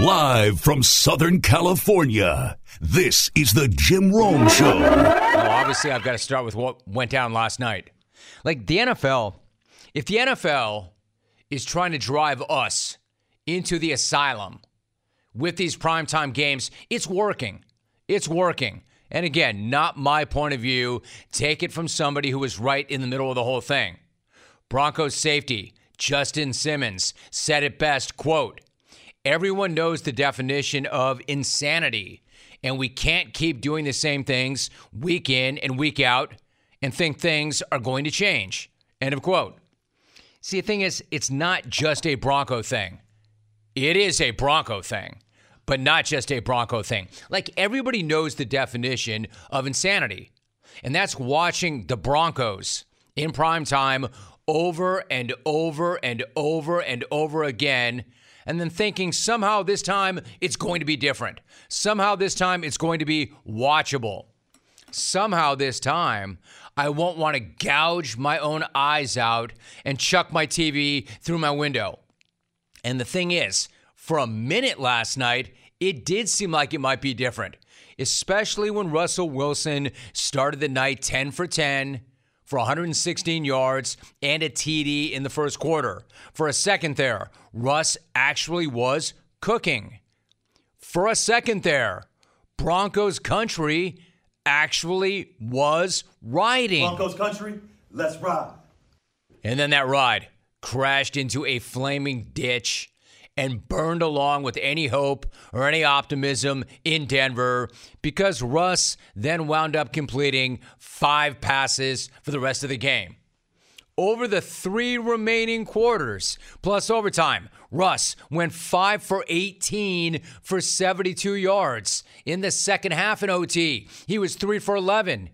Live from Southern California, this is the Jim Rome Show. Well, obviously, I've got to start with what went down last night. Like the NFL, if the NFL is trying to drive us into the asylum with these primetime games, it's working. It's working. And again, not my point of view. Take it from somebody who was right in the middle of the whole thing. Broncos safety, Justin Simmons, said it best, quote, Everyone knows the definition of insanity, and we can't keep doing the same things week in and week out and think things are going to change. End of quote. See, the thing is, it's not just a Bronco thing. It is a Bronco thing, but not just a Bronco thing. Like everybody knows the definition of insanity, and that's watching the Broncos in prime time over and over and over and over again and then thinking somehow this time it's going to be different. Somehow this time it's going to be watchable. Somehow this time I won't want to gouge my own eyes out and chuck my TV through my window. And the thing is, for a minute last night, it did seem like it might be different, especially when Russell Wilson started the night 10 for 10 for 116 yards and a TD in the first quarter. For a second there, Russ actually was cooking. For a second there, Broncos country actually was riding. Broncos country, let's ride. And then that ride crashed into a flaming ditch and burned along with any hope or any optimism in Denver because Russ then wound up completing five passes for the rest of the game. Over the three remaining quarters, plus overtime, Russ went 5 for 18 for 72 yards. In the second half in OT, he was 3 for 11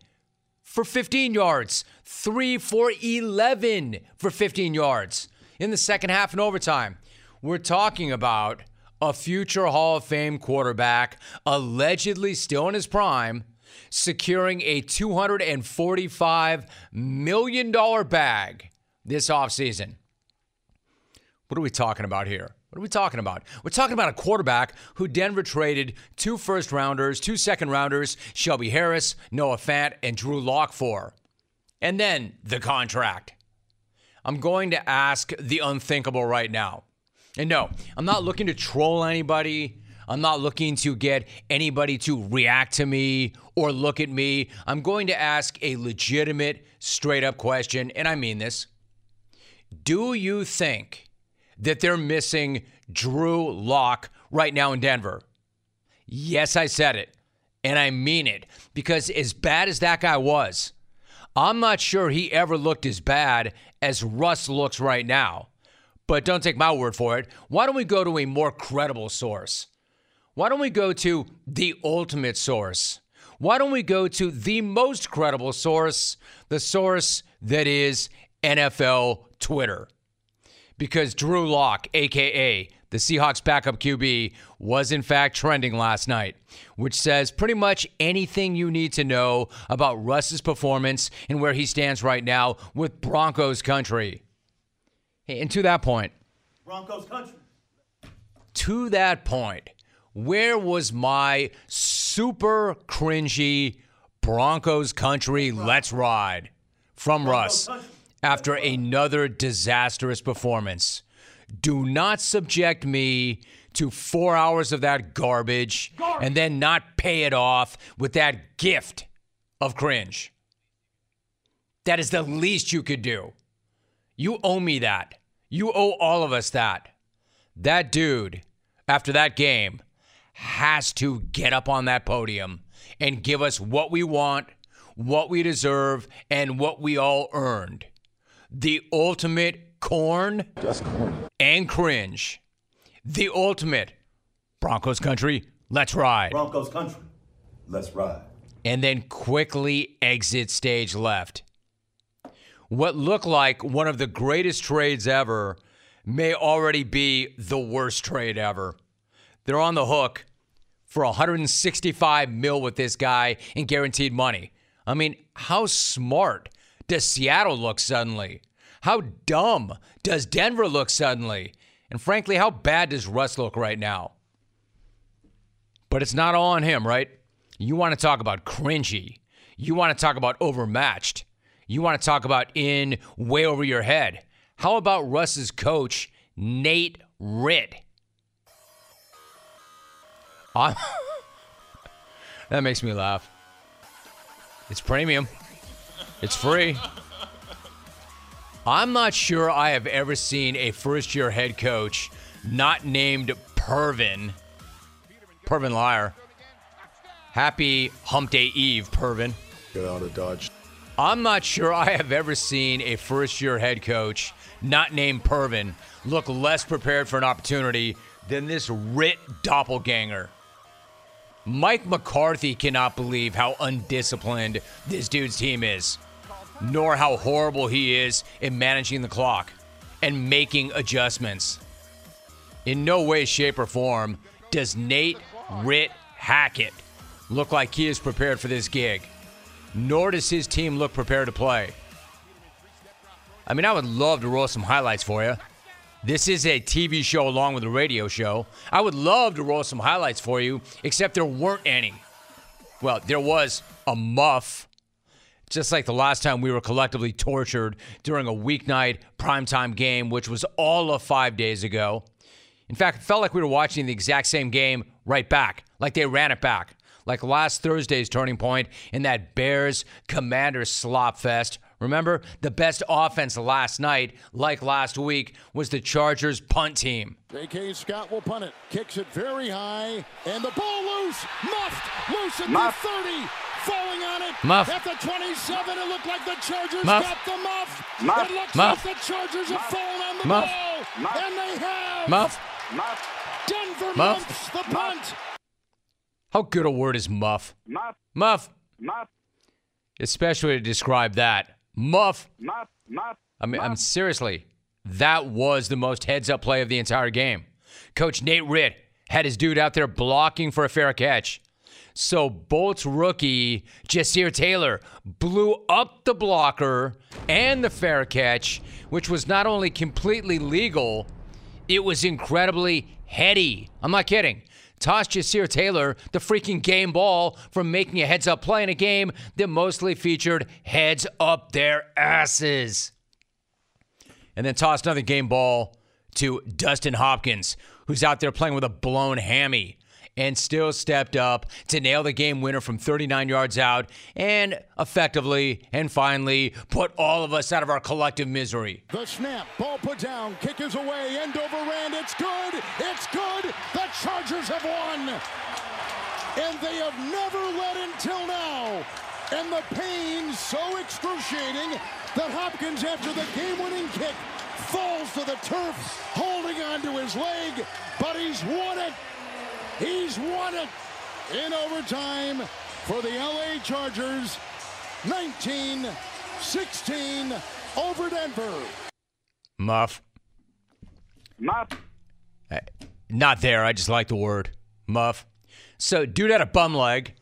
for 15 yards, 3 for 11 for 15 yards. In the second half in overtime, we're talking about a future Hall of Fame quarterback, allegedly still in his prime, securing a $245 million bag this offseason. What are we talking about here? What are we talking about? We're talking about a quarterback who Denver traded two first rounders, two second rounders, Shelby Harris, Noah Fant, and Drew Lock for. And then the contract. I'm going to ask the unthinkable right now. And no, I'm not looking to troll anybody. I'm not looking to get anybody to react to me or look at me. I'm going to ask a legitimate, straight up question, and I mean this. Do you think that they're missing Drew Lock right now in Denver? Yes, I said it, and I mean it, because as bad as that guy was, I'm not sure he ever looked as bad as Russ looks right now. But don't take my word for it. Why don't we go to a more credible source? Why don't we go to the ultimate source? Why don't we go to the most credible source, the source that is NFL Twitter? Because Drew Lock, aka the Seahawks backup QB, was in fact trending last night, which says pretty much anything you need to know about Russ's performance and where he stands right now with Broncos country. And to that point, Broncos country. To that point, where was my super cringy Broncos country let's ride from Russ after another disastrous performance? Do not subject me to four hours of that garbage and then not pay it off with that gift of cringe. That is the least you could do. You owe me that. You owe all of us that. That dude, after that game, has to get up on that podium and give us what we want, what we deserve, and what we all earned. The ultimate corn, corn. and cringe. The ultimate Broncos country, let's ride. Broncos country, let's ride. And then quickly exit stage left what looked like one of the greatest trades ever may already be the worst trade ever. They're on the hook for 165 mil with this guy in guaranteed money. I mean, how smart does Seattle look suddenly? How dumb does Denver look suddenly? And frankly, how bad does Russ look right now? But it's not all on him, right? You want to talk about cringy. You want to talk about overmatched. You want to talk about in way over your head. How about Russ's coach, Nate Ritt? That makes me laugh. It's premium, it's free. I'm not sure I have ever seen a first year head coach not named Urban. Urban Meyer. Happy Hump Day Eve, Urban. Get out of Dodge. I'm not sure I have ever seen a first year head coach not named Urban look less prepared for an opportunity than this Rit doppelganger. Mike McCarthy cannot believe how undisciplined this dude's team is, nor how horrible he is in managing the clock and making adjustments. In no way, shape, or form does Nate Rit Hackett look like he is prepared for this gig nor does his team look prepared to play. I mean, I would love to roll some highlights for you. This is a TV show along with a radio show. I would love to roll some highlights for you, except there weren't any. Well, there was a muff, just like the last time we were collectively tortured during a weeknight primetime game, which was all of five days ago. In fact, it felt like we were watching the exact same game right back, like they ran it back like last Thursday's turning point in that Bears Commanders slop fest. Remember, the best offense last night, like last week, was the Chargers punt team. J.K. Scott will punt it. Kicks it very high. And the ball loose. Muffed. Loose at Muff. the 30. Falling on it. Muff. At the 27, it looked like the Chargers Muff. got the muff. Muff. It looks Muff. like the Chargers have fallen on the Muff. ball. And they have. Muff. Denver Muff. muffs the punt. How good a word is muff? Muff, Muff. muff, Especially to describe that. Muff. muff, muff. I mean, I'm seriously, that was the most heads up play of the entire game. Coach Nate Ritt had his dude out there blocking for a fair catch. So Bolts rookie Jasir Taylor blew up the blocker and the fair catch, which was not only completely legal, it was incredibly heady. I'm not kidding. Toss Jasir Taylor the freaking game ball from making a heads up play in a game that mostly featured heads up their asses. And then toss another game ball to Dustin Hopkins, who's out there playing with a blown hammy and still stepped up to nail the game winner from 39 yards out and effectively and finally put all of us out of our collective misery. The snap, ball put down, kick is away, end over end. It's good, it's good. The Chargers have won, and they have never led until now. And the pain so excruciating that Hopkins, after the game-winning kick, falls to the turf, holding onto his leg. But he's won it. He's won it in overtime for the LA Chargers. 19-16 over Denver. Muff. Muff. Uh, not there. I just like the word muff. So, dude had a bum leg,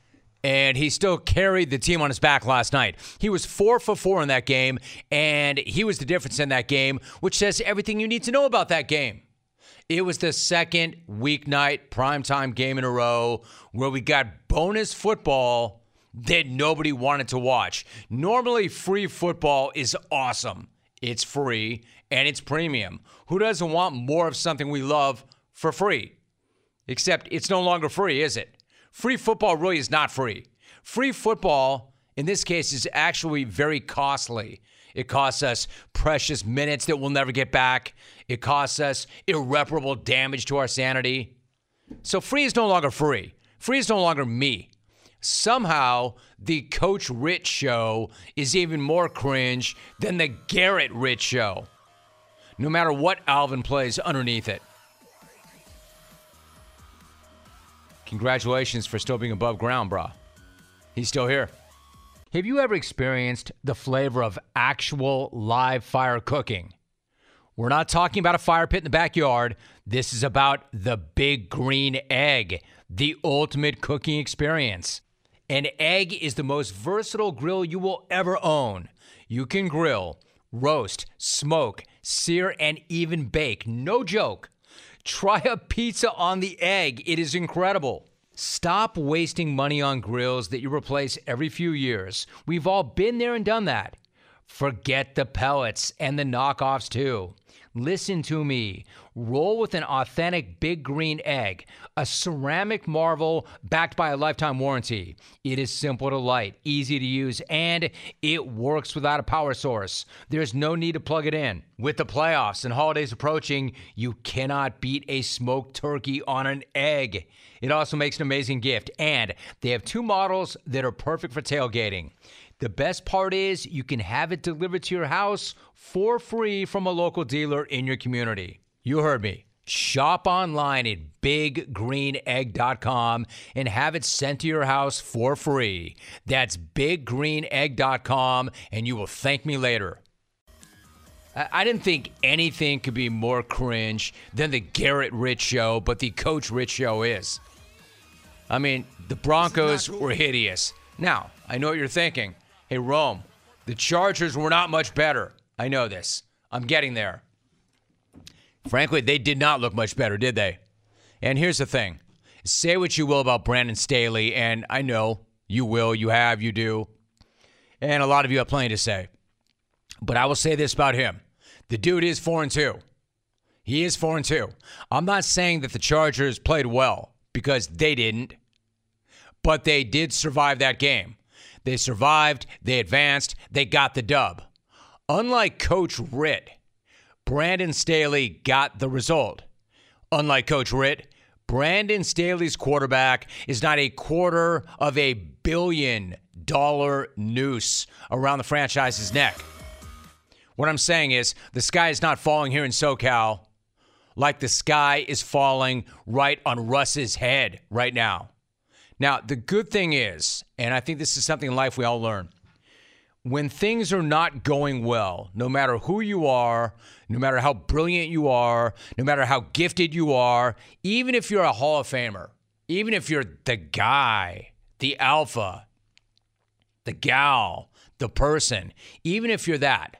and he still carried the team on his back last night. He was four for four in that game, and he was the difference in that game, which says everything you need to know about that game. It was the second weeknight primetime game in a row where we got bonus football that nobody wanted to watch. Normally, free football is awesome. It's free and it's premium. Who doesn't want more of something we love for free? Except it's no longer free, is it? Free football really is not free. Free football, in this case, is actually very costly. It costs us precious minutes that we'll never get back. It costs us irreparable damage to our sanity. So free is no longer free. Free is no longer me. Somehow, the Coach Rich show is even more cringe than the Garrett Rich show, no matter what Alvin plays underneath it. Congratulations for still being above ground, brah. He's still here. Have you ever experienced the flavor of actual live fire cooking? We're not talking about a fire pit in the backyard. This is about the big green egg, the ultimate cooking experience. An egg is the most versatile grill you will ever own. You can grill, roast, smoke, sear, and even bake. No joke. Try a pizza on the egg. It is incredible. Stop wasting money on grills that you replace every few years. We've all been there and done that. Forget the pellets and the knockoffs too. Listen to me. Roll with an authentic big green egg, a ceramic marvel backed by a lifetime warranty. It is simple to light, easy to use, and it works without a power source. There's no need to plug it in. With the playoffs and holidays approaching, you cannot beat a smoked turkey on an egg. It also makes an amazing gift, and they have two models that are perfect for tailgating. The best part is you can have it delivered to your house for free from a local dealer in your community. You heard me. Shop online at biggreenegg.com and have it sent to your house for free. That's biggreenegg.com, and you will thank me later. I I didn't think anything could be more cringe than the Garrett Rich show, but the Coach Rich show is. I mean, the Broncos were hideous. Now, I know what you're thinking. Hey, Rome, the Chargers were not much better. I know this. I'm getting there. Frankly, they did not look much better, did they? And here's the thing say what you will about Brandon Staley, and I know you will, you have, you do. And a lot of you have plenty to say. But I will say this about him the dude is 4 and 2. He is 4 and 2. I'm not saying that the Chargers played well because they didn't, but they did survive that game. They survived, they advanced, they got the dub. Unlike Coach Ritt, Brandon Staley got the result. Unlike Coach Ritt, Brandon Staley's quarterback is not a quarter of a billion dollar noose around the franchise's neck. What I'm saying is, the sky is not falling here in SoCal like the sky is falling right on Russ's head right now. Now, the good thing is, and I think this is something in life we all learn, when things are not going well, no matter who you are, no matter how brilliant you are, no matter how gifted you are, even if you're a Hall of Famer, even if you're the guy, the alpha, the gal, the person, even if you're that,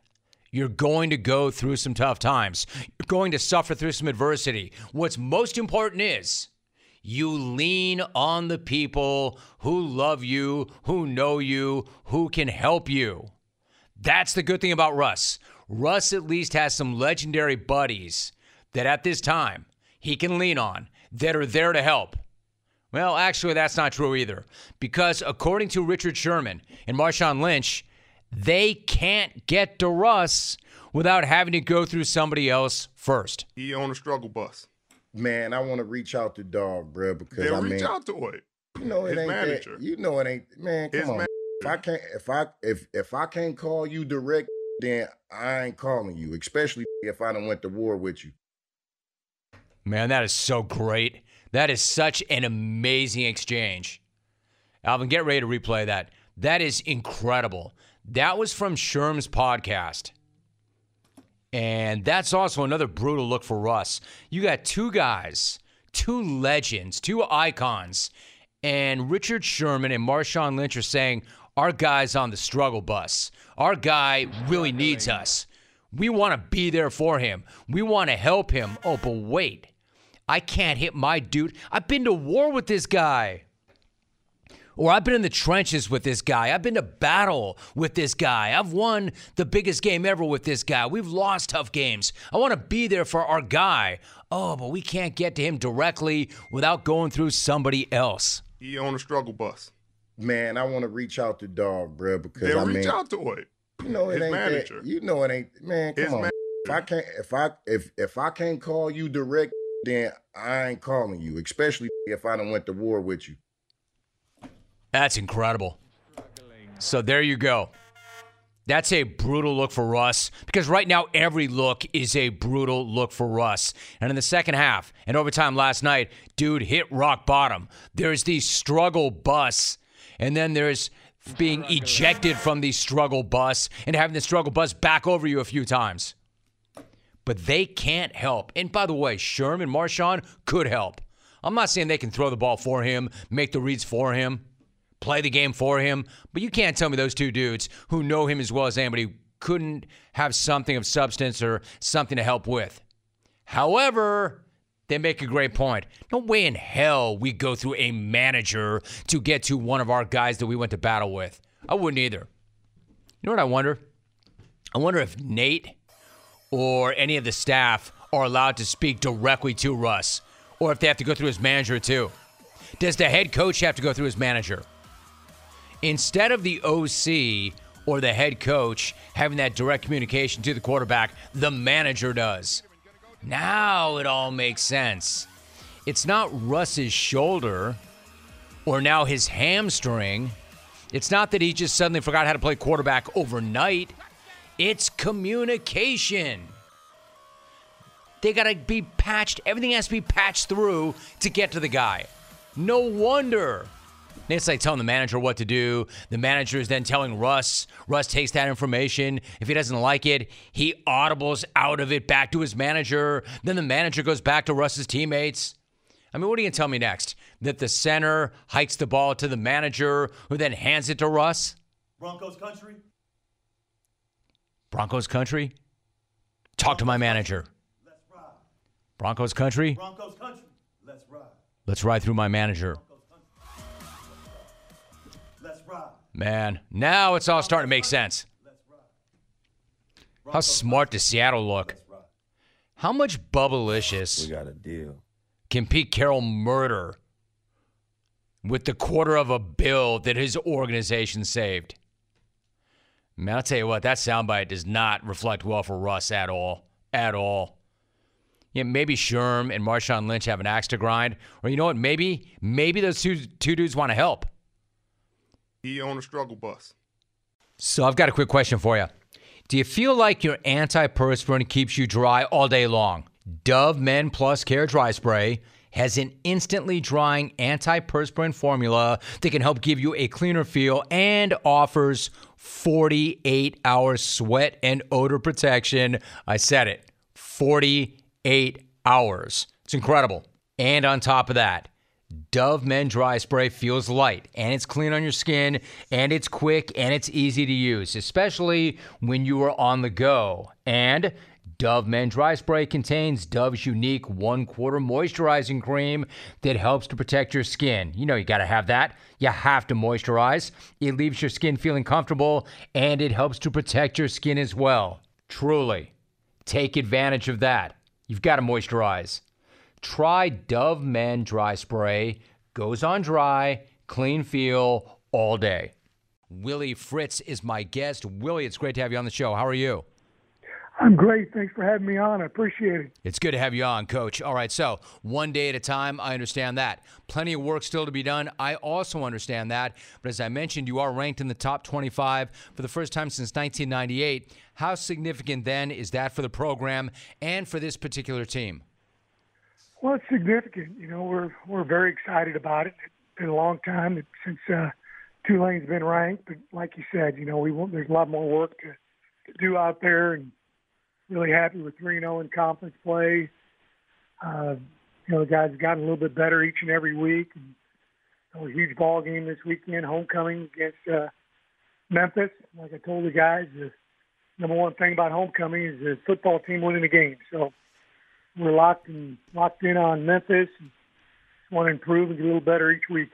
you're going to go through some tough times. You're going to suffer through some adversity. What's most important is you lean on the people who love you, who know you, who can help you. That's the good thing about Russ. Russ at least has some legendary buddies that at this time he can lean on that are there to help. Well, actually, that's not true either. Because according to Richard Sherman and Marshawn Lynch, they can't get to Russ without having to go through somebody else first. He on a struggle bus. Man, I want to reach out to dog, bro, because Then I reach mean, out to it. you know it his ain't manager. that. You know it ain't. Man, come His on. manager. If I can't, if I if if I can't call you direct, then I ain't calling you. Especially if I don't went to war with you. Man, that is so great. That is such an amazing exchange. Alvin, get ready to replay that. That is incredible. That was from Sherm's podcast. And that's also another brutal look for Russ. You got two guys, two legends, two icons, and Richard Sherman and Marshawn Lynch are saying, Our guy's on the struggle bus. Our guy really needs us. We want to be there for him. We want to help him. Oh, but wait. I can't hit my dude. I've been to war with this guy. Or I've been in the trenches with this guy. I've been to battle with this guy. I've won the biggest game ever with this guy. We've lost tough games. I want to be there for our guy. Oh, but we can't get to him directly without going through somebody else. He on a struggle bus. Man, I want to reach out to dog, bro, because Then I reach mean, out to it. you know it his ain't manager. that. You know it ain't. Man, come His on. man- If I can't, if I if if I can't call you direct, then I ain't calling you. Especially if I don't went to war with you. That's incredible. So there you go. That's a brutal look for Russ because right now every look is a brutal look for Russ. And in the second half and overtime last night, dude hit rock bottom. There's the struggle bus, and then there's being ejected from the struggle bus and having the struggle bus back over you a few times. But they can't help. And by the way, Sherman Marshawn could help. I'm not saying they can throw the ball for him, make the reads for him play the game for him. But you can't tell me those two dudes who know him as well as anybody couldn't have something of substance or something to help with. However, They make a great point. No way in hell we go through a manager to get to one of our guys that we went to battle with. I wouldn't either. You know what I wonder? I wonder if Nate or any of the staff are allowed to speak directly to Russ, or if they have to go through his manager too. Does the head coach have to go through his manager? Instead of the OC or the head coach having that direct communication to the quarterback, the manager does. Now it all makes sense. It's not Russ's shoulder or now his hamstring. It's not that he just suddenly forgot how to play quarterback overnight. It's communication. They got to be patched. Everything has to be patched through to get to the guy. No wonder. It's like telling the manager what to do. The manager is then telling Russ. Russ takes that information. If he doesn't like it, he audibles out of it back to his manager. Then the manager goes back to Russ's teammates. I mean, what are you going to tell me next? That the center hikes the ball to the manager, who then hands it to Russ? Broncos country. Broncos country? Talk to my manager. Let's ride. Broncos country? Broncos country. Let's ride. Let's ride through my manager. Man, now it's all starting to make sense. How smart does Seattle look? How much Bubblicious got a deal. can Pete Carroll murder with the quarter of a bill that his organization saved? Man, I'll tell you what, that soundbite does not reflect well for Russ at all. At all. Yeah, maybe Sherm and Marshawn Lynch have an axe to grind. Or you know what? Maybe, maybe those two, two dudes want to help. He on a struggle bus. So I've got a quick question for you. Do you feel like your antiperspirant keeps you dry all day long? Dove Men Plus Care Dry Spray has an instantly drying antiperspirant formula that can help give you a cleaner feel and offers 48 hour sweat and odor protection. I said it 48 hours. It's incredible. And on top of that, Dove Men Dry Spray feels light and it's clean on your skin and it's quick and it's easy to use, especially when you are on the go. And Dove Men Dry Spray contains Dove's unique one quarter moisturizing cream that helps to protect your skin. You know, you got to have that. You have to moisturize. It leaves your skin feeling comfortable and it helps to protect your skin as well. Truly, take advantage of that. You've got to moisturize. Try Dove Men Dry Spray. Goes on dry, clean feel all day. Willie Fritz is my guest. Willie, it's great to have you on the show. How are you? I'm great. Thanks for having me on. I appreciate it. It's good to have you on, Coach. All right, so one day at a time, I understand that. Plenty of work still to be done. I also understand that. But as I mentioned, you are ranked in the top 25 for the first time since 1998. How significant then is that for the program and for this particular team? Well, it's significant. You know, we're we're very excited about it. It's been a long time since uh, Tulane's been ranked, but like you said, you know, we want there's a lot more work to, to do out there, and really happy with three zero in conference play. Uh, you know, the guys gotten a little bit better each and every week. And, you know, a huge ball game this weekend, homecoming against uh, Memphis. Like I told the guys, the number one thing about homecoming is the football team winning the game. So we're locked and locked in on Memphis. And just want to improve and get a little better each week.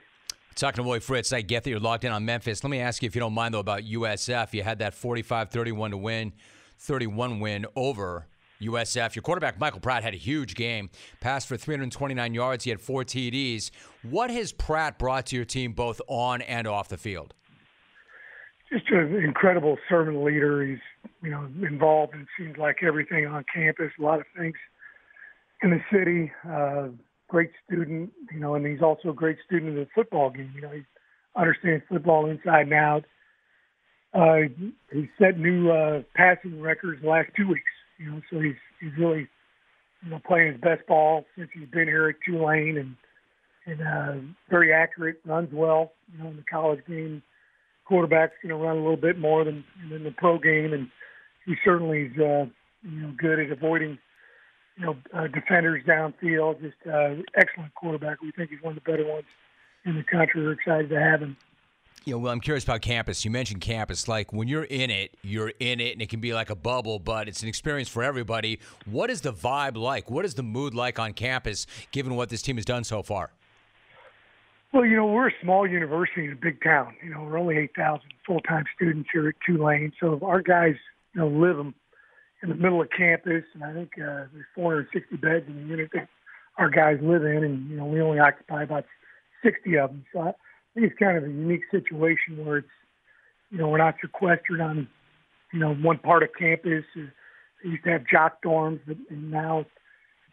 Talking to Willie Fritz, I get that you're locked in on Memphis. Let me ask you, if you don't mind, though, about USF. You had that 45 31 to win, 31 win over USF. Your quarterback, Michael Pratt, had a huge game, passed for 329 yards. He had four TDs. What has Pratt brought to your team both on and off the field? Just an incredible servant leader. He's, you know, involved in seems like everything on campus, a lot of things in the city. Uh, great student, you know, and he's also a great student of the football game. You know, he understands football inside and out. Uh, he set new uh, passing records the last two weeks. You know, so he's he's really you know playing his best ball since he's been here at Tulane, and and uh, very accurate, runs well. You know, in the college game, quarterback's going to run a little bit more than than the pro game, and he certainly is uh, you know good at avoiding you know, uh, defenders downfield. Just uh, excellent quarterback. We think he's one of the better ones in the country. We're excited to have him. You know, well, I'm curious about campus. You mentioned campus. Like when you're in it, you're in it, and it can be like a bubble, but it's an experience for everybody. What is the vibe like? What is the mood like on campus, given what this team has done so far? Well, you know, we're a small university in a big town. You know, we're only 8,000 full-time students here at Tulane. So our guys, you know, live in the middle of campus, and I think uh, there's 460 beds in the unit that our guys live in, and you know, we only occupy about 60 of them. So I think it's kind of a unique situation where it's, you know, we're not sequestered on, you know, one part of campus. They used to have jock dorms, but and now,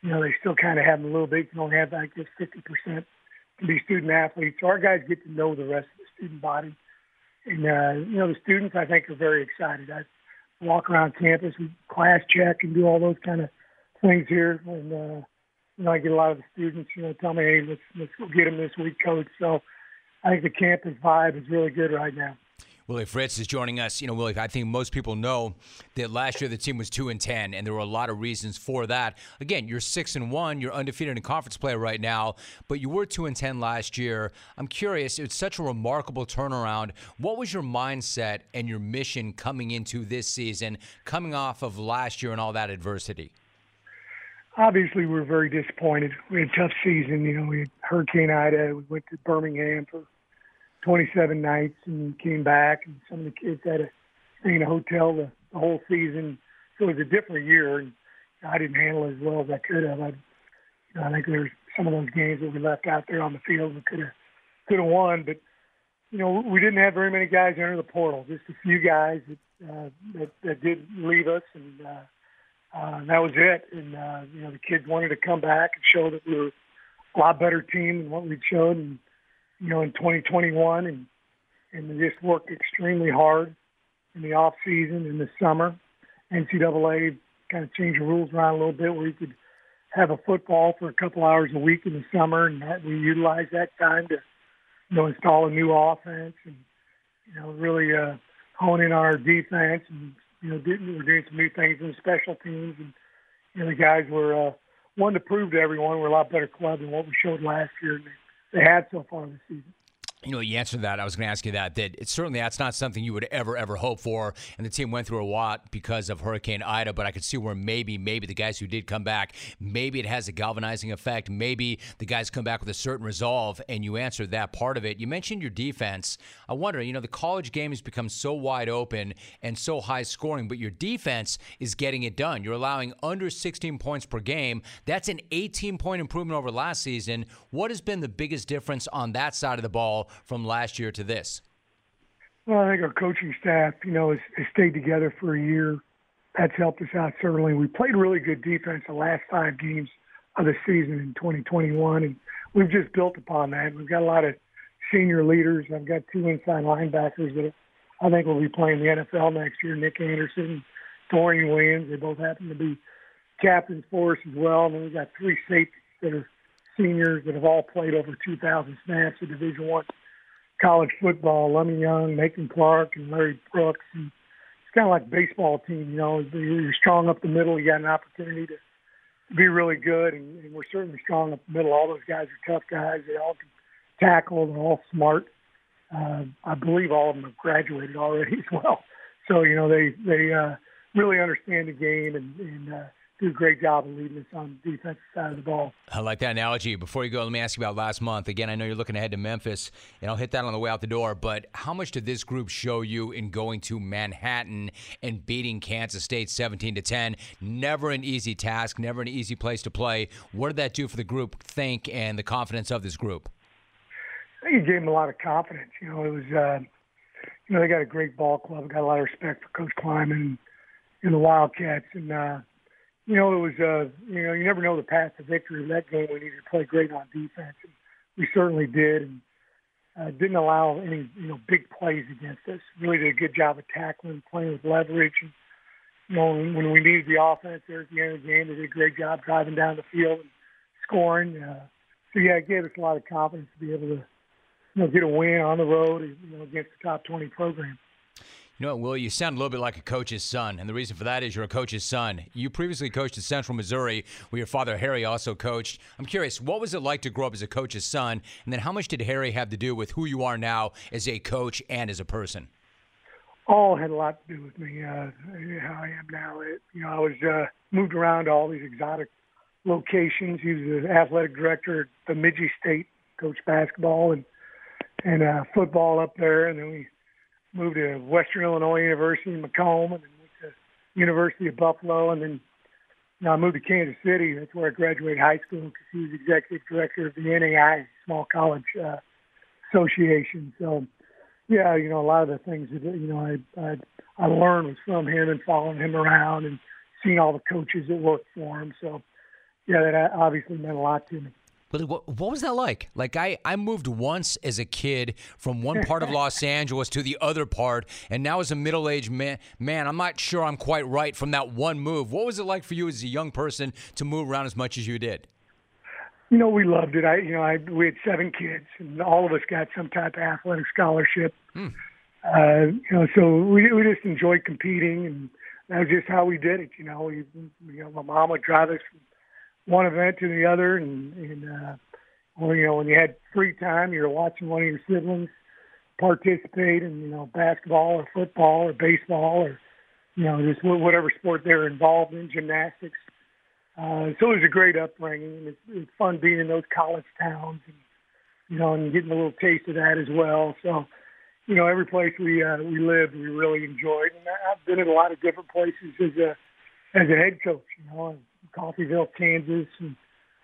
you know, they still kind of have them a little bit. You can only have, I guess, 50 percent to be student athletes. So our guys get to know the rest of the student body. And, uh, you know, the students, I think, are very excited. I walk around campus, we class check and do all those kind of things here. And, uh, you know, I get a lot of the students, you know, tell me, hey, let's, let's go get them this week, coach. So I think the campus vibe is really good right now. Willie Fritz is joining us. You know, Willie, I think most people know that last year the team was two and ten, and there were a lot of reasons for that. Again, you're six and one, you're undefeated in conference play right now, but you were two and ten last year. I'm curious, it's such a remarkable turnaround. What was your mindset and your mission coming into this season, coming off of last year and all that adversity? Obviously, we were very disappointed. We had a tough season. You know, we had Hurricane Ida. We went to Birmingham for 27 nights and came back, and some of the kids had to stay in a hotel the, the whole season. So it was a different year, and I didn't handle it as well as I could have. I, you know, I think there's some of those games that we left out there on the field we could have could have won, but you know we didn't have very many guys enter the portal. Just a few guys that uh, that, that did leave us, and uh, uh, that was it. And uh, you know the kids wanted to come back and show that we were a lot better team than what we'd showed, and you know, in 2021 and, and just worked extremely hard in the off season, in the summer. NCAA kind of changed the rules around a little bit where you could have a football for a couple hours a week in the summer, and that, we utilized that time to, you know, install a new offense and, you know, really uh, hone in on our defense and, you know, did, we were doing some new things in special teams, and you know, the guys were uh, one to prove to everyone we're a lot better club than what we showed last year. And they had so far this season. You know, you answered that. I was going to ask you that. That it's certainly that's not something you would ever, ever hope for. And the team went through a lot because of Hurricane Ida. But I could see where maybe, maybe the guys who did come back, maybe it has a galvanizing effect. Maybe the guys come back with a certain resolve. And you answered that part of it. You mentioned your defense. I wonder, you know, the college game has become so wide open and so high scoring, but your defense is getting it done. You're allowing under 16 points per game. That's an 18 point improvement over last season. What has been the biggest difference on that side of the ball? From last year to this? Well, I think our coaching staff, you know, has, has stayed together for a year. That's helped us out certainly. We played really good defense the last five games of the season in 2021, and we've just built upon that. We've got a lot of senior leaders. I've got two inside linebackers that I think will be playing the NFL next year. Nick Anderson, Dorian Williams. They both happen to be captains for us as well. And then we've got three safeties that are seniors that have all played over 2,000 snaps in Division One college football. Lummie Young, Macon Clark, and Larry Brooks. And it's kind of like baseball team, you know. You're strong up the middle. You got an opportunity to, to be really good, and, and we're certainly strong up the middle. All those guys are tough guys. They all can tackle. They're all smart. Uh, I believe all of them have graduated already as well. So you know they they uh, really understand the game and, and uh, do a great job of leading us on the defensive side of the ball. I like that analogy. Before you go, let me ask you about last month. Again, I know you're looking ahead to Memphis, and I'll hit that on the way out the door. But how much did this group show you in going to Manhattan and beating Kansas State 17 to 10? Never an easy task, never an easy place to play. What did that do for the group think and the confidence of this group? I think it gave them a lot of confidence. You know, it was, uh, you know, they got a great ball club. Got a lot of respect for Coach Klieman and, and the Wildcats, and. uh you know, it was, uh, you know, you never know the path to victory that game. We needed to play great on defense, and we certainly did, and uh, didn't allow any, you know, big plays against us. Really did a good job of tackling, playing with leverage, and you know, when we needed the offense there at the end of the game, they did a great job driving down the field and scoring. Uh, so yeah, it gave us a lot of confidence to be able to, you know, get a win on the road, you know, against the top 20 program. You know, Will, you sound a little bit like a coach's son, and the reason for that is you're a coach's son. You previously coached at Central Missouri, where your father Harry also coached. I'm curious, what was it like to grow up as a coach's son, and then how much did Harry have to do with who you are now as a coach and as a person? All had a lot to do with me. Uh, how I am now. It, you know, I was uh, moved around to all these exotic locations. He was the athletic director at Bemidji State, coached basketball and and uh, football up there, and then we moved to Western Illinois University in Macomb, and then went to University of Buffalo, and then now I moved to Kansas City. That's where I graduated high school because he was executive director of the NAI, Small College uh, Association. So, yeah, you know, a lot of the things that you know I I, I learned was from him and following him around and seeing all the coaches that worked for him. So, yeah, that obviously meant a lot to me. But what, what was that like? Like I, I moved once as a kid from one part of Los Angeles to the other part, and now as a middle-aged man, man, I'm not sure I'm quite right from that one move. What was it like for you as a young person to move around as much as you did? You know, we loved it. I, you know, I we had seven kids, and all of us got some type of athletic scholarship. Hmm. Uh, you know, so we we just enjoyed competing, and that was just how we did it. You know, we, you know, my mom would drive us from one event to the other, and, and uh, or you know when you had free time, you were watching one of your siblings participate in you know basketball or football or baseball or you know just whatever sport they were involved in, gymnastics. Uh, so it was a great upbringing, it's, it's fun being in those college towns, and you know, and getting a little taste of that as well. So, you know, every place we uh, we lived, we really enjoyed, and I've been in a lot of different places as a as a head coach. You know, Coffeyville, Kansas, and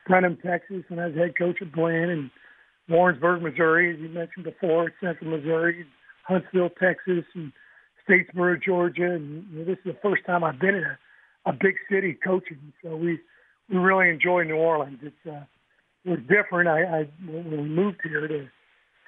Brenham, Texas, and I was head coach at Blinn and Warrensburg, Missouri, as you mentioned before, Central Missouri, Huntsville, Texas, and Statesboro, Georgia. And you know, this is the first time I've been in a, a big city coaching, so we we really enjoy New Orleans. It's uh, it was different. I, I when we moved here to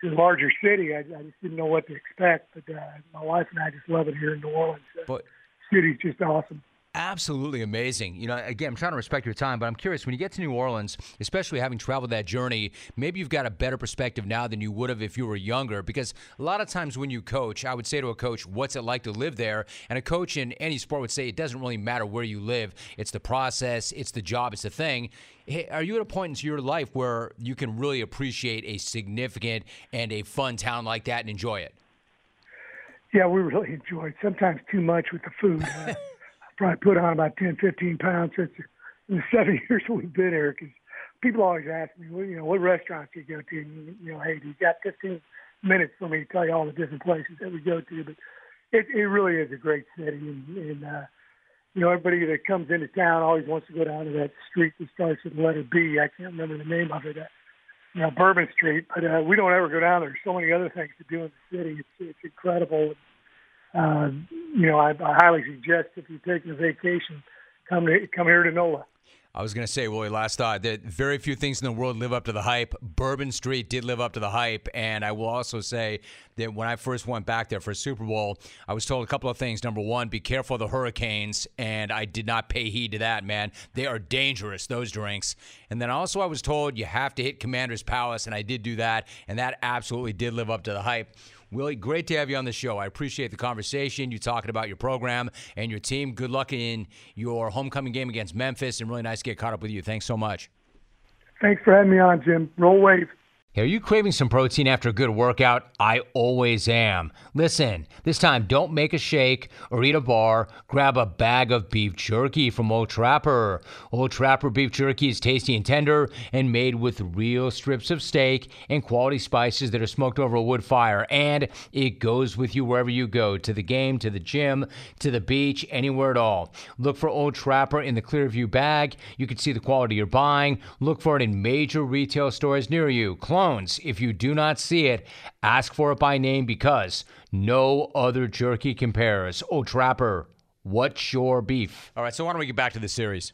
to a larger city, I, I just didn't know what to expect. But uh, my wife and I just love it here in New Orleans. But city's just awesome absolutely amazing. You know, again, I'm trying to respect your time, but I'm curious when you get to New Orleans, especially having traveled that journey, maybe you've got a better perspective now than you would have if you were younger. Because a lot of times when you coach, I would say to a coach, What's it like to live there? And a coach in any sport would say, It doesn't really matter where you live, it's the process, it's the job, it's the thing. Hey, are you at a point in your life where you can really appreciate a significant and a fun town like that and enjoy it? Yeah, we really enjoy it. Sometimes too much with the food. Uh, probably put on about 10, 15 pounds since in the seven years we've been here. Because people always ask me, well, you know, what restaurants do you go to? And, you know, hey, do you got 15 minutes for me to tell you all the different places that we go to? But it, it really is a great city, and, and uh, you know, everybody that comes into town always wants to go down to that street that starts with the letter B. I can't remember the name of it. Uh, you know, Bourbon Street, but uh, we don't ever go down there. There's so many other things to do in the city. It's, it's incredible. Uh, you know, I, I highly suggest if you're taking a vacation, come to, come here to NOLA. I was going to say, Willie, last thought that very few things in the world live up to the hype. Bourbon Street did live up to the hype. And I will also say that when I first went back there for Super Bowl, I was told a couple of things. Number one, be careful of the hurricanes. And I did not pay heed to that, man. They are dangerous, those drinks. And then also, I was told you have to hit Commander's Palace. And I did do that. And that absolutely did live up to the hype. Willie, great to have you on the show. I appreciate the conversation, you talking about your program and your team. Good luck in your homecoming game against Memphis, and really nice to get caught up with you. Thanks so much. Thanks for having me on, Jim. Roll wave. Are you craving some protein after a good workout? I always am. Listen, this time don't make a shake or eat a bar. Grab a bag of beef jerky from Old Trapper. Old Trapper beef jerky is tasty and tender and made with real strips of steak and quality spices that are smoked over a wood fire. And it goes with you wherever you go to the game, to the gym, to the beach, anywhere at all. Look for Old Trapper in the Clearview bag. You can see the quality you're buying. Look for it in major retail stores near you. Clone if you do not see it, ask for it by name because no other jerky compares. Oh, Trapper, what's your beef? All right, so why don't we get back to the series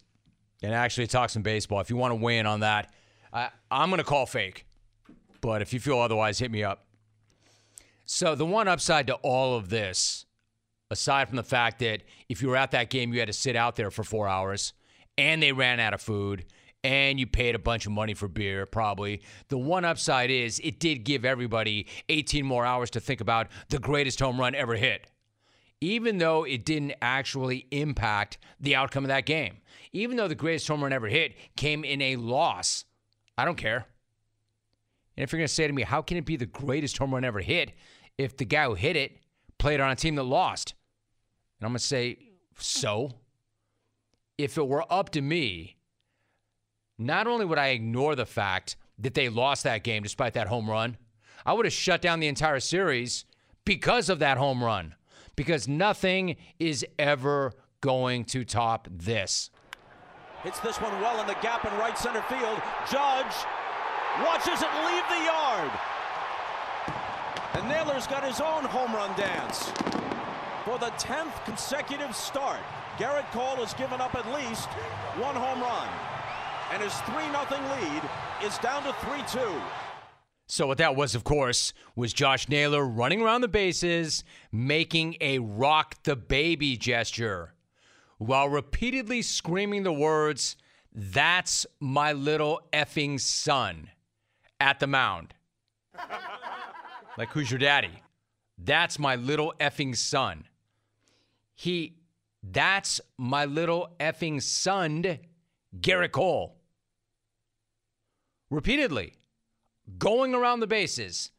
and actually talk some baseball? If you want to weigh in on that, I, I'm going to call fake. But if you feel otherwise, hit me up. So, the one upside to all of this, aside from the fact that if you were at that game, you had to sit out there for four hours and they ran out of food and you paid a bunch of money for beer, probably. The one upside is it did give everybody 18 more hours to think about the greatest home run ever hit. even though it didn't actually impact the outcome of that game. Even though the greatest home run ever hit came in a loss, I don't care. And if you're going to say to me, how can it be the greatest home run ever hit if the guy who hit it played on a team that lost? And I'm going to say, so? If it were up to me, not only would I ignore the fact that they lost that game despite that home run, I would have shut down the entire series because of that home run. Because nothing is ever going to top this. Hits this one well in the gap in right center field. Judge watches it leave the yard. And Naylor's got his own home run dance. For the 10th consecutive start, Gerrit Cole has given up at least one home run. And his 3 0 lead is down to 3 2. So what that was, of course, was Josh Naylor running around the bases, making a rock the baby gesture, while repeatedly screaming the words, "That's my little effing son," at the mound. like, who's your daddy? That's my little effing son. He, that's my little effing son, Gerrit Cole. Repeatedly going around the bases.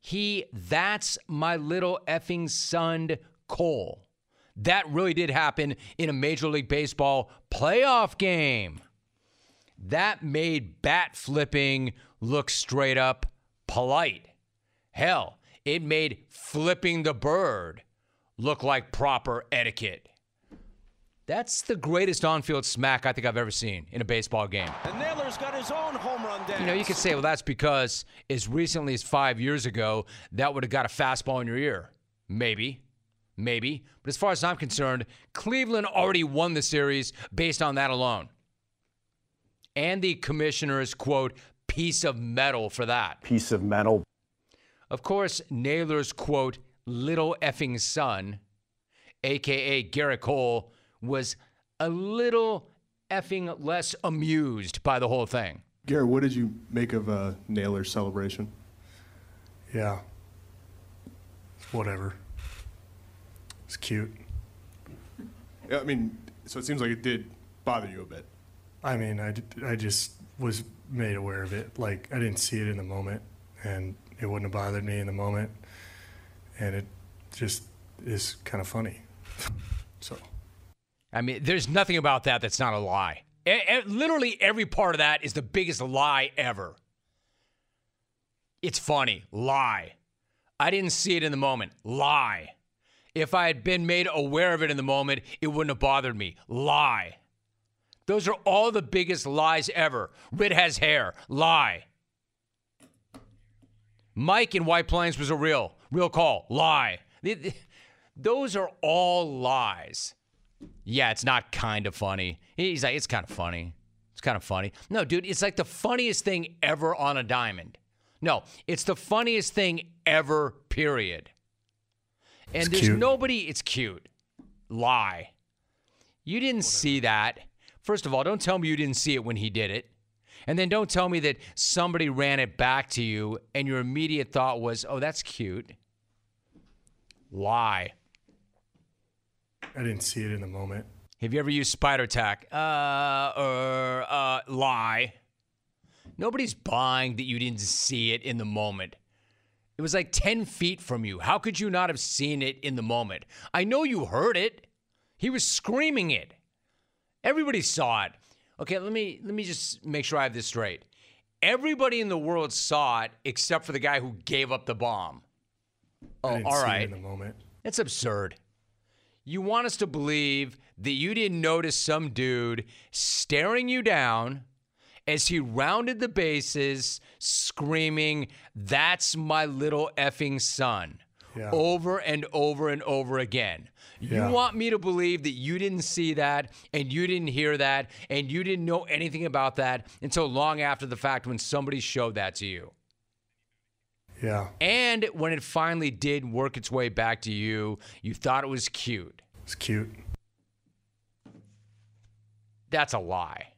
He, that's my little effing son, Cole. That really did happen in a Major League Baseball playoff game. That made bat flipping look straight up polite. Hell, it made flipping the bird look like proper etiquette. That's the greatest on-field smack I think I've ever seen in a baseball game. And Naylor's got his own home run dance. You know, you could say, well, that's because as recently as five years ago, that would have got a fastball in your ear. Maybe. Maybe. But as far as I'm concerned, Cleveland already won the series based on that alone. And the commissioner's, quote, piece of metal for that. Piece of metal. Of course, Naylor's, quote, little effing son, a.k.a. Gerrit Cole, was a little effing less amused by the whole thing. Gerrit, what did you make of uh, Naylor's celebration? Yeah. Whatever. It's cute. Yeah, I mean, so it seems like it did bother you a bit. I mean, I, I just was made aware of it. Like, I didn't see it in the moment, and it wouldn't have bothered me in the moment. And it just is kind of funny. so. I mean, there's nothing about that that's not a lie. Literally every part of that is the biggest lie ever. It's funny. Lie. I didn't see it in the moment. Lie. If I had been made aware of it in the moment, it wouldn't have bothered me. Lie. Those are all the biggest lies ever. Rid has hair. Lie. Mike in White Plains was a real, real call. Lie. Those are all lies. Yeah, it's not kind of funny. He's like, it's kind of funny. It's kind of funny. No, dude, it's like the funniest thing ever on a diamond. No, it's the funniest thing ever, period. And It's there's cute. nobody, it's cute. Lie. You didn't see that. First of all, don't tell me you didn't see it when he did it. And then don't tell me that somebody ran it back to you and your immediate thought was, oh, that's cute. Lie. I didn't see it in the moment. Have you ever used spider tack? Uh, or, uh, lie. Nobody's buying that you didn't see it in the moment. It was like 10 feet from you. How could you not have seen it in the moment? I know you heard it. He was screaming it. Everybody saw it. Okay, let me let me just make sure I have this straight. Everybody in the world saw it except for the guy who gave up the bomb. Oh, all right. in the moment. That's absurd. You want us to believe that you didn't notice some dude staring you down as he rounded the bases, screaming, That's my little effing son, Yeah. over and over and over again. Yeah. You want me to believe that you didn't see that and you didn't hear that and you didn't know anything about that until long after the fact when somebody showed that to you. Yeah. And when it finally did work its way back to you, you thought it was cute. It's cute. That's a lie.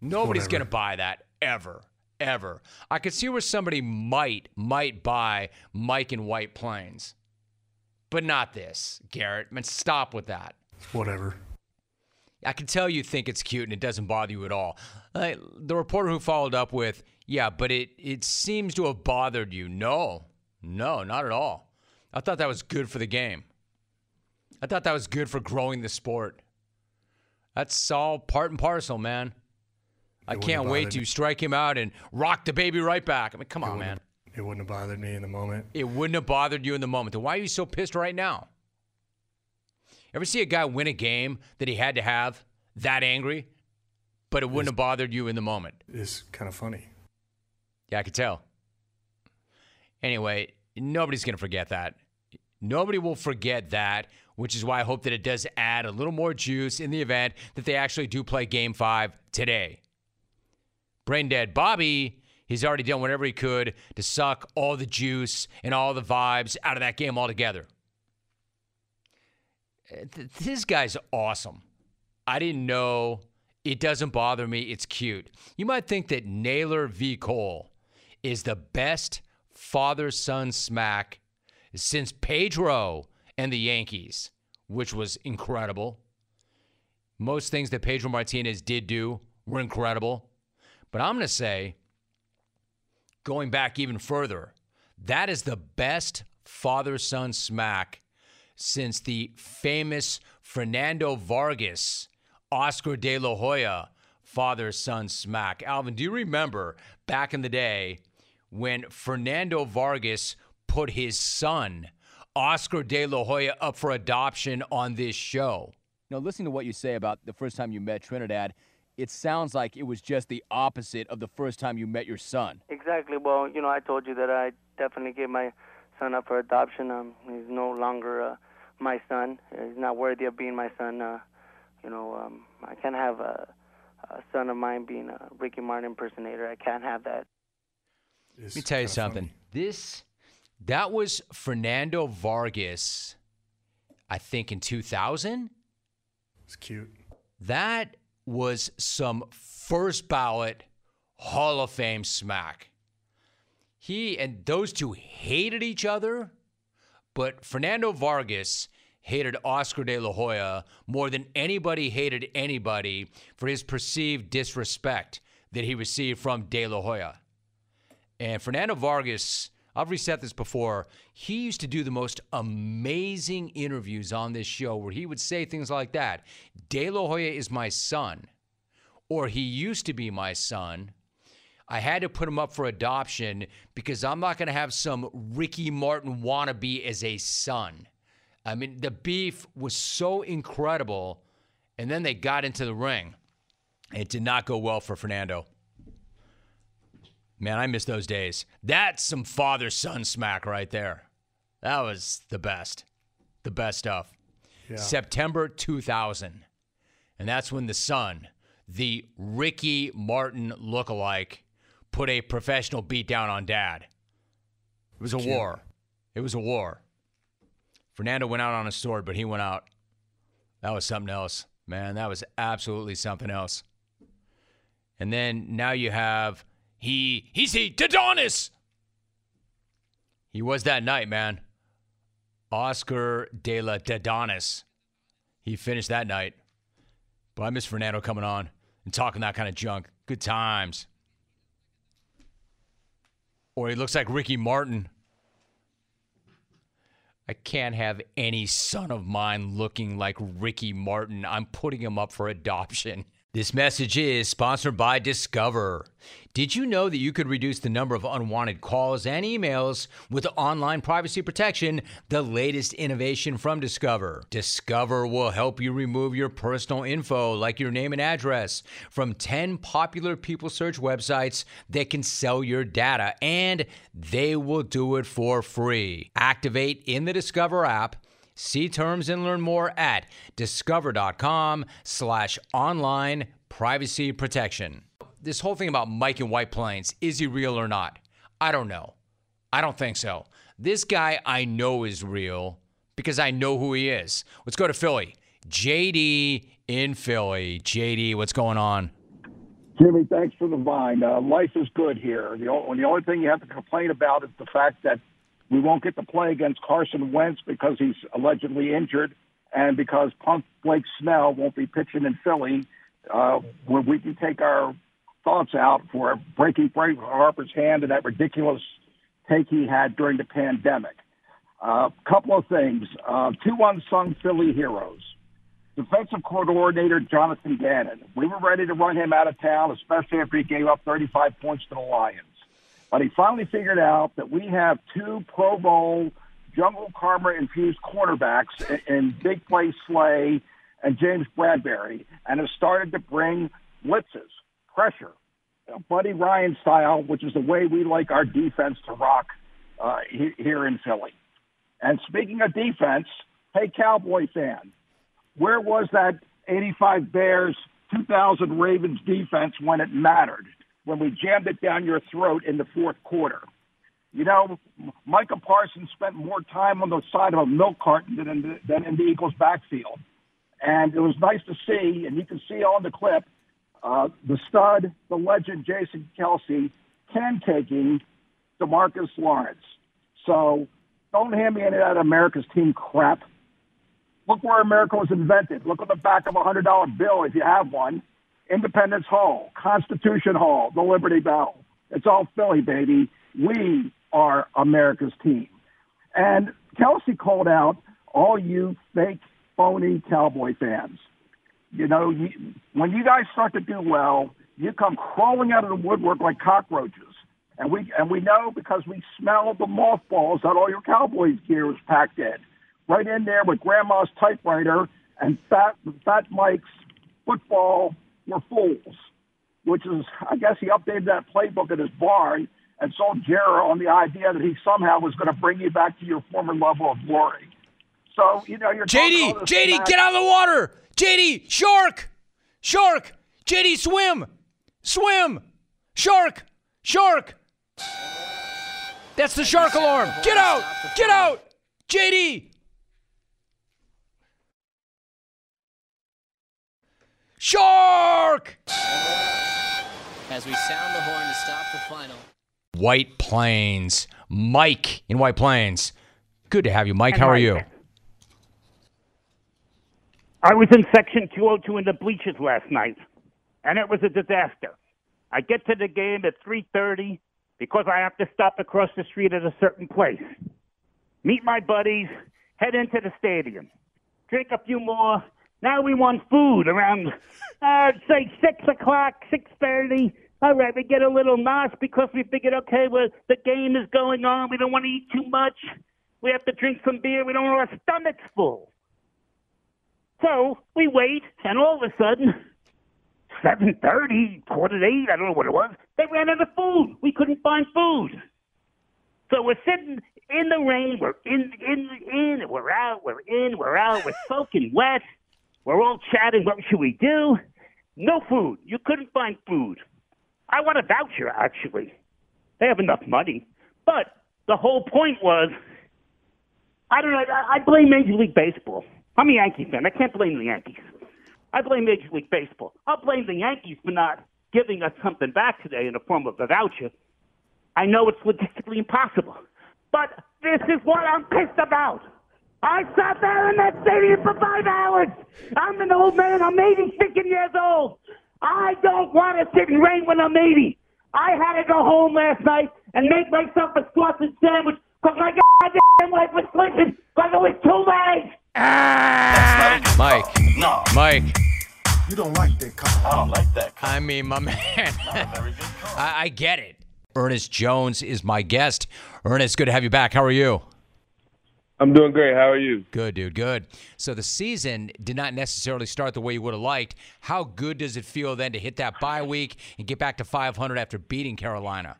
Nobody's Whatever. to buy that ever, ever. I could see where somebody might might buy Mike in White Plains. but not this, Gerrit. Man, stop with that. Whatever. I can tell you think it's cute and it doesn't bother you at all. Uh, the reporter who followed up with, yeah, but it, it seems to have bothered you. No, no, not at all. I thought that was good for the game. I thought that was good for growing the sport. That's all part and parcel, man. I can't wait to strike him out and rock the baby right back. I mean, come It on, man. It wouldn't have bothered me in the moment. It wouldn't have bothered you in the moment. Then why are you so pissed right now? Ever see a guy win a game that he had to have that angry, but it wouldn't have bothered you in the moment? It's kind of funny. Yeah, I could tell. Anyway, nobody's going to forget that. Nobody will forget that, which is why I hope that it does add a little more juice in the event that they actually do play game five today. Brain dead Bobby, he's already done whatever he could to suck all the juice and all the vibes out of that game altogether. This guy's awesome. I didn't know. It doesn't bother me. It's cute. You might think that Naylor v. Cole is the best father son smack since Pedro and the Yankees, which was incredible. Most things that Pedro Martinez did do were incredible. But I'm going to say, going back even further, that is the best father son smack since the famous Fernando Vargas, Oscar de la Hoya father son smack. Alvin, do you remember back in the day when Fernando Vargas put his son, Oscar de la Hoya, up for adoption on this show? Now, know, listening to what you say about the first time you met Trinidad, it sounds like it was just the opposite of the first time you met your son. Exactly. Well, you know, I told you that I definitely gave my son up for adoption. Um, he's no longer uh, my son. He's not worthy of being my son. Uh, you know, um, I can't have a, a son of mine being a Ricky Martin impersonator. I can't have that. Let me tell you something. This that was Fernando Vargas, I think in 2000. It's cute. That was some first ballot Hall of Fame smack. He and those two hated each other, but Fernando Vargas hated Oscar de la Hoya more than anybody hated anybody for his perceived disrespect that he received from de la Hoya. And Fernando Vargas, I've reset this before, he used to do the most amazing interviews on this show where he would say things like that De La Hoya is my son, or he used to be my son. I had to put him up for adoption because I'm not going to have some Ricky Martin wannabe as a son. I mean, the beef was so incredible. And then they got into the ring. It did not go well for Fernando. Man, I miss those days. That's some father son smack right there. That was the best. The best stuff. Yeah. September 2000. And that's when the son, the Ricky Martin lookalike, put a professional beatdown on dad. It was a Cute. war. It was a war. Fernando went out on a sword, but he went out. That was something else. Man, that was absolutely something else. And then now you have he he's he Dodonis. He was that night, man. Oscar de la Dodonis. He finished that night. But I miss Fernando coming on and talking that kind of junk. Good times. Or he looks like Ricky Martin. I can't have any son of mine looking like Ricky Martin. I'm putting him up for adoption. This message is sponsored by Discover. Did you know that you could reduce the number of unwanted calls and emails with online privacy protection, the latest innovation from Discover? Discover will help you remove your personal info, like your name and address, from 10 popular people search websites that can sell your data, and they will do it for free. Activate in the Discover app. See terms and learn more at discover.com slash online privacy protection. This whole thing about Mike in White Plains, is he real or not? I don't know. I don't think so. This guy I know is real because I know who he is. Let's go to Philly. JD in Philly. JD, what's going on? Jimmy, thanks for the vine. Uh, life is good here. The the only thing you have to complain about is the fact that we won't get to play against Carson Wentz because he's allegedly injured, and because Punk Blake Snell won't be pitching in Philly, uh, where we can take our thoughts out for breaking Bryce Harper's hand and that ridiculous take he had during the pandemic. A uh, couple of things. Uh, two unsung Philly heroes. Defensive coordinator Jonathan Gannon. We were ready to run him out of town, especially after he gave up 35 points to the Lions. But he finally figured out that we have two Pro Bowl jungle karma infused cornerbacks in, Big Play Slay and James Bradberry, and has started to bring blitzes, pressure, Buddy Ryan style, which is the way we like our defense to rock uh, here in Philly. And speaking of defense, hey, Cowboy fan, where was that 85 Bears, 2000 Ravens defense when it mattered, when we jammed it down your throat in the fourth quarter? You know, Micah Parsons spent more time on the side of a milk carton than in the, than in the Eagles' backfield. And it was nice to see, and you can see on the clip, uh, the stud, the legend, Jason Kelce, can taking Demarcus Lawrence. So don't hand me any of that America's team crap. Look where America was invented. Look at the back of a hundred dollar bill if you have one. Independence Hall, Constitution Hall, the Liberty Bell. It's all Philly, baby. We are America's team. And Kelce called out all you fake, phony Cowboy fans. You know, you, when you guys start to do well, you come crawling out of the woodwork like cockroaches. And we and we know because we smell the mothballs that all your Cowboys gear is packed in. Right in there with grandma's typewriter and fat fat Mike's football were fools. Which is I guess he updated that playbook at his barn and sold Jarrah on the idea that he somehow was going to bring you back to your former level of glory. So, you know, you're JD, JD, get out of the water. JD, shark, shark, JD, swim, swim, shark, shark. That's the shark alarm. Get out, get out, JD. Shark! As we sound the horn to stop the final. White Plains. Mike in White Plains. Good to have you, Mike. How are you? I was in section 202 in the bleachers last night, and it was a disaster. I get to the game at 3:30 because I have to stop across the street at a certain place. Meet my buddies, head into the stadium, drink a few more. Now we want food around, uh, say six o'clock, six thirty. All right, we get a little nos because we figured, okay, well the game is going on. We don't want to eat too much. We have to drink some beer. We don't want our stomachs full. So we wait, and all of a sudden, 7.30, quarter to 8, I don't know what it was, they ran out of food. We couldn't find food. So we're sitting in the rain. We're in, in, in, we're out, we're in, we're out, we're soaking wet. We're all chatting. What should we do? No food. You couldn't find food. I want a voucher, actually. They have enough money. But the whole point was, I don't know, I, I blame Major League Baseball. I'm a Yankee fan. I can't blame the Yankees. I blame Major League Baseball. I'll blame the Yankees for not giving us something back today in the form of a voucher. I know it's logistically impossible, but this is what I'm pissed about. I sat there in that stadium for five hours. I'm an old man. I'm 86 years old. I don't want to sit in rain when I'm 80. I had to go home last night and make myself a sausage sandwich because my goddamn wife was sleeping because it was too late. Ah! Mike. No. Mike. You don't like that car. I don't like that car. I mean, my man. I, I get it. Ernest Jones is my guest. Ernest, good to have you back. How are you? I'm doing great. How are you? Good, dude. Good. So the season did not necessarily start the way you would have liked. How good does it feel then to hit that bye week and get back to 500 after beating Carolina?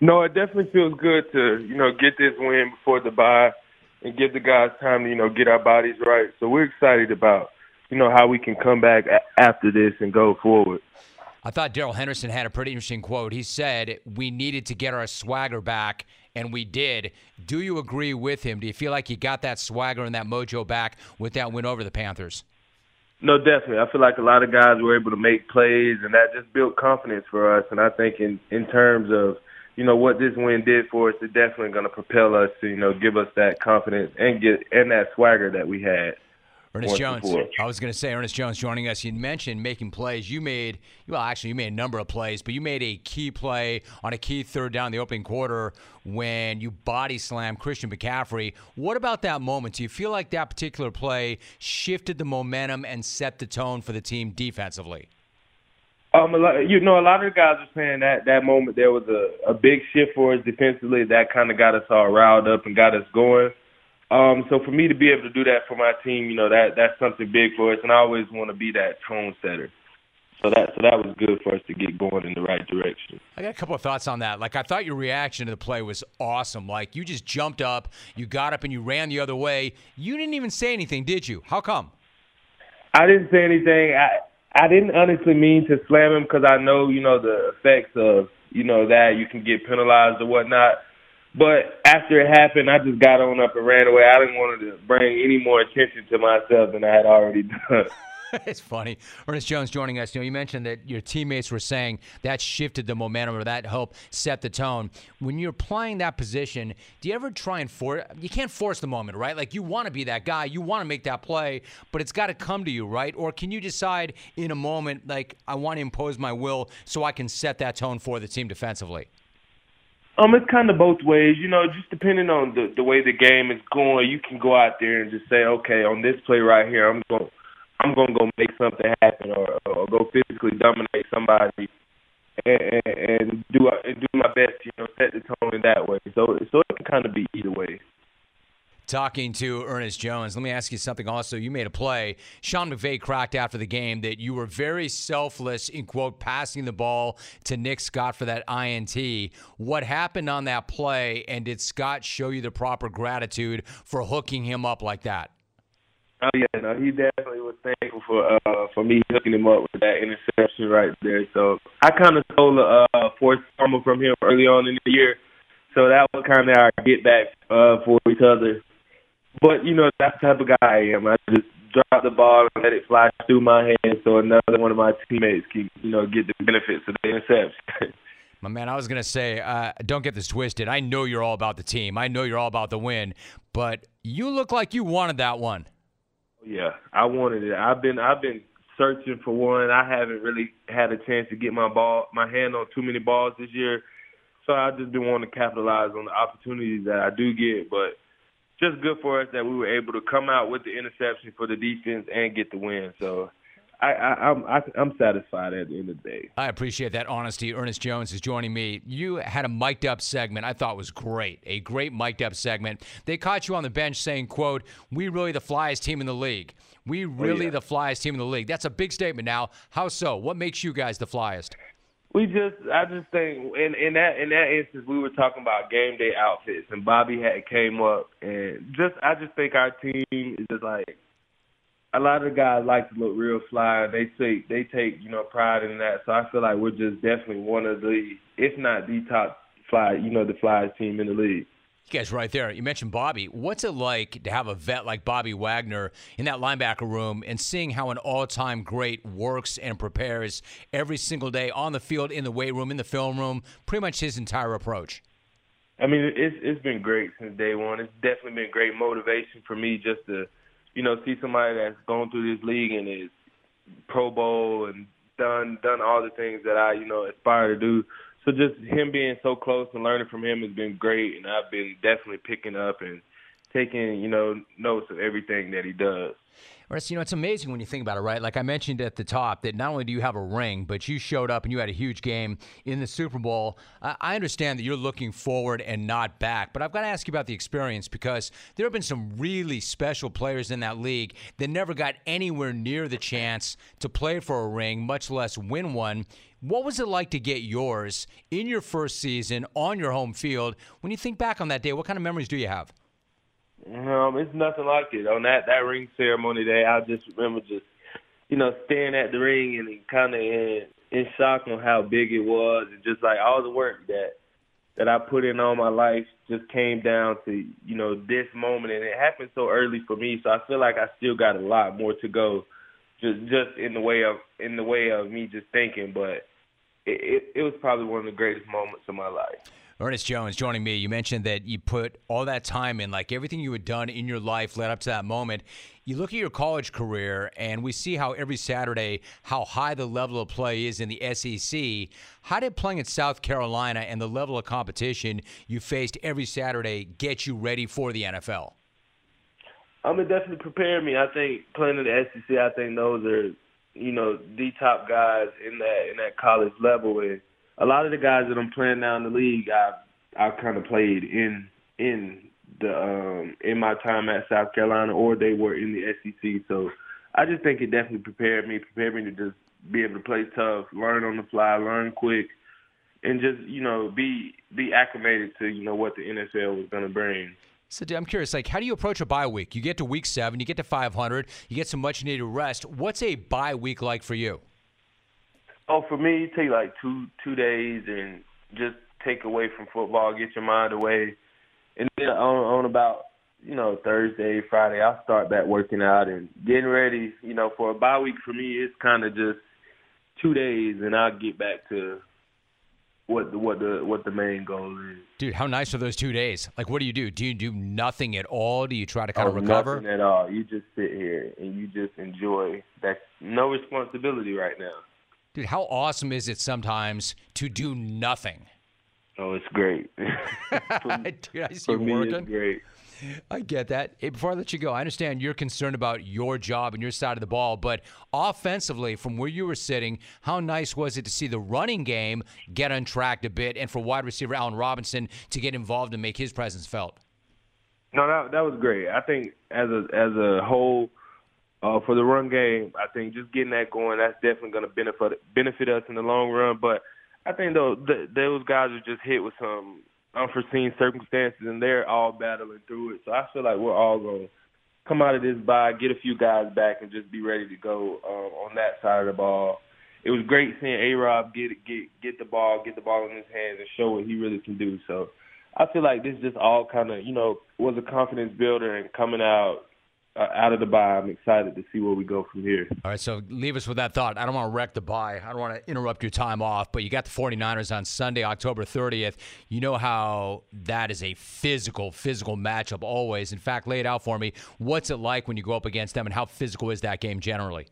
No, it definitely feels good to you know get this win before the bye and give the guys time to you know get our bodies right. So we're excited about you know how we can come back a- after this and go forward. I thought Darrell Henderson had a pretty interesting quote. He said we needed to get our swagger back, and we did. Do you agree with him? Do you feel like he got that swagger and that mojo back with that win over the Panthers? No, definitely. I feel like a lot of guys were able to make plays, and that just built confidence for us. And I think in in terms of you know what this win did for us, it's definitely going to propel us to you know give us that confidence and get and that swagger that we had. Ernest Jones. before. I was going to say Ernest Jones joining us. You mentioned making plays. You made well, actually, you made a number of plays, but you made a key play on a key third down in the opening quarter when you body slammed Christian McCaffrey. What about that moment? Do you feel like that particular play shifted the momentum and set the tone for the team defensively? Um, a lot, you know, a lot of the guys are saying that that moment there was a, a big shift for us defensively. That kind of got us all riled up and got us going. Um, so for me to be able to do that for my team, you know, that that's something big for us, and I always want to be that tone setter. So that so that was good for us to get going in the right direction. I got a couple of thoughts on that. Like I thought your reaction to the play was awesome. Like you just jumped up, you got up and you ran the other way. You didn't even say anything, did you? How come? I didn't say anything. I I didn't honestly mean to slam him because I know you know the effects of you know that you can get penalized or whatnot. But after it happened, I just got on up and ran away. I didn't want to bring any more attention to myself than I had already done. it's funny. Ernest Jones joining us. You know, you mentioned that your teammates were saying that shifted the momentum or that helped set the tone. When you're playing that position, do you ever try and force? You can't force the moment, right? Like you want to be that guy, you want to make that play, but it's got to come to you, right? Or can you decide in a moment, like I want to impose my will so I can set that tone for the team defensively? Um, it's kind of both ways, you know. Just depending on the the way the game is going, you can go out there and just say, okay, on this play right here, I'm going, I'm going to go make something happen, or, or go physically dominate somebody, and, and, do and do my best, you know, set the tone in that way. So so it can kind of be either way. Talking to Ernest Jones, let me ask you something also. You made a play. Sean McVay cracked after the game that you were very selfless in, quote, passing the ball to Nick Scott for that INT. What happened on that play, and did Scott show you the proper gratitude for hooking him up like that? Oh yeah, no, he definitely was thankful for uh for me hooking him up with that interception right there. So I kind of stole a uh, forced fumble from him early on in the year, so that was kind of our get back uh, for each other. But you know that's the type of guy I am. I just drop the ball and let it fly through my hands, so another one of my teammates can you know get the benefits of the interception. My man, I was going to say, uh, don't get this twisted. I know you're all about the team. I know you're all about the win, but you look like you wanted that one. Yeah, I wanted it. I've been I've been searching for one. I haven't really had a chance to get my ball my hand on too many balls this year. So I've just been wanting to capitalize on the opportunities that I do get, but just good for us that we were able to come out with the interception for the defense and get the win. So I, I, I'm I, I'm satisfied at the end of the day. I appreciate that honesty. Ernest Jones is joining me. You had a mic'd up segment I thought was great. A great mic'd up segment. They caught you on the bench saying, quote, we really the flyest team in the league. We oh, really yeah. the flyest team in the league. That's a big statement now. How so? What makes you guys the flyest? We just, I just think, in in that in that instance, we were talking about game day outfits, and Bobby had came up, and just, I just think our team is just like a lot of guys like to look real fly. They take they take you know pride in that. So I feel like we're just definitely one of the, if not the top fly, you know, the flyest team in the league. You guys, right there. You mentioned Bobby. What's it like to have a vet like Bobby Wagner in that linebacker room and seeing how an all-time great works and prepares every single day on the field, in the weight room, in the film room, pretty much his entire approach? I mean, it's it's been great since day one. It's definitely been great motivation for me just to, you know, see somebody that's gone through this league and is Pro Bowl and done done all the things that I, you know, aspire to do. So just him being so close and learning from him has been great, and I've been definitely picking up and taking, you know, notes of everything that he does. Russ, you know, it's amazing when you think about it, right? Like I mentioned at the top, that not only do you have a ring, but you showed up and you had a huge game in the Super Bowl. I understand that you're looking forward and not back, but I've got to ask you about the experience because there have been some really special players in that league that never got anywhere near the chance to play for a ring, much less win one. What was it like to get yours in your first season on your home field? When you think back on that day, what kind of memories do you have? Um, it's nothing like it. On that that ring ceremony day, I just remember just you know staring at the ring and kind of in, in shock on how big it was, and just like all the work that that I put in all my life just came down to you know this moment, and it happened so early for me. So I feel like I still got a lot more to go, just just in the way of in the way of me just thinking. But it, it, it was probably one of the greatest moments of my life. Ernest Jones joining me. You mentioned that you put all that time in, like everything you had done in your life led up to that moment. You look at your college career, and we see how every Saturday, how high the level of play is in the SEC. How did playing at South Carolina and the level of competition you faced every Saturday get you ready for the NFL? Um, it definitely prepared me. I think playing in the SEC, I think those are, you know, the top guys in that in that college level. And a lot of the guys that I'm playing now in the league, I've I've kind of played in in the um in my time at South Carolina, or they were in the SEC. So I just think it definitely prepared me, prepared me to just be able to play tough, learn on the fly, learn quick, and just you know be be acclimated to you know what the NFL was going to bring. So I'm curious, like, how do you approach a bye week? You get to week seven, you get to 500, you get some much needed rest. What's a bye week like for you? Oh, for me, you take like two two days and just take away from football, get your mind away, and then on, on about you know Thursday, Friday, I'll start back working out and getting ready. You know, for a bye week for me, it's kind of just two days, and I'll get back to what the what the what the main goal is. Dude, how nice are those two days? Like, what do you do? Do you do nothing at all? Do you try to kind oh, of recover? Nothing at all. You just sit here and you just enjoy. That's no responsibility right now. Dude, how awesome is it sometimes to do nothing? Oh, it's great. for, Dude, I see for you me, working. it's great. I get that. Hey, before I let you go, I understand you're concerned about your job and your side of the ball, but offensively, from where you were sitting, how nice was it to see the running game get untracked a bit and for wide receiver Allen Robinson to get involved and make his presence felt? No, that that was great. I think as a as a whole, uh, for the run game, I think just getting that going, that's definitely going to benefit benefit us in the long run. But I think though th- those guys are just hit with some unforeseen circumstances, and they're all battling through it. So I feel like we're all going to come out of this by, get a few guys back, and just be ready to go um, on that side of the ball. It was great seeing A Rob get get get the ball, get the ball in his hands, and show what he really can do. So I feel like this just all kind of you know was a confidence builder, and coming out uh, out of the bye, I'm excited to see where we go from here. All right, so leave us with that thought. I don't want to wreck the bye. I don't want to interrupt your time off, but you got the 49ers on Sunday, October 30th. You know how that is a physical, physical matchup always. In fact, lay it out for me. What's it like when you go up against them, and how physical is that game generally?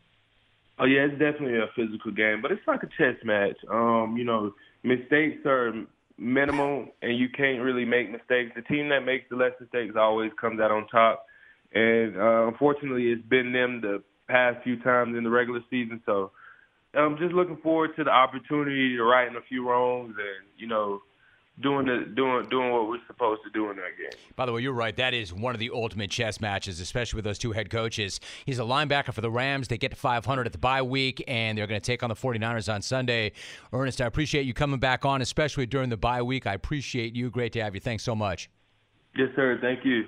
Oh yeah, it's definitely a physical game, but it's like a chess match. Um, you know, mistakes are minimal, and you can't really make mistakes. The team that makes the less mistakes always comes out on top and uh, unfortunately, it's been them the past few times in the regular season. So I'm just looking forward to the opportunity to right in a few wrongs and you know doing the doing doing what we're supposed to do in that game. By the way, you're right. That is one of the ultimate chess matches, especially with those two head coaches. He's a linebacker for the Rams. They get to 500 at the bye week, and they're going to take on the 49ers on Sunday. Ernest, I appreciate you coming back on, especially during the bye week. I appreciate you. Great to have you. Thanks so much. Yes, sir. Thank you.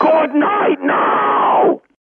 Good night now!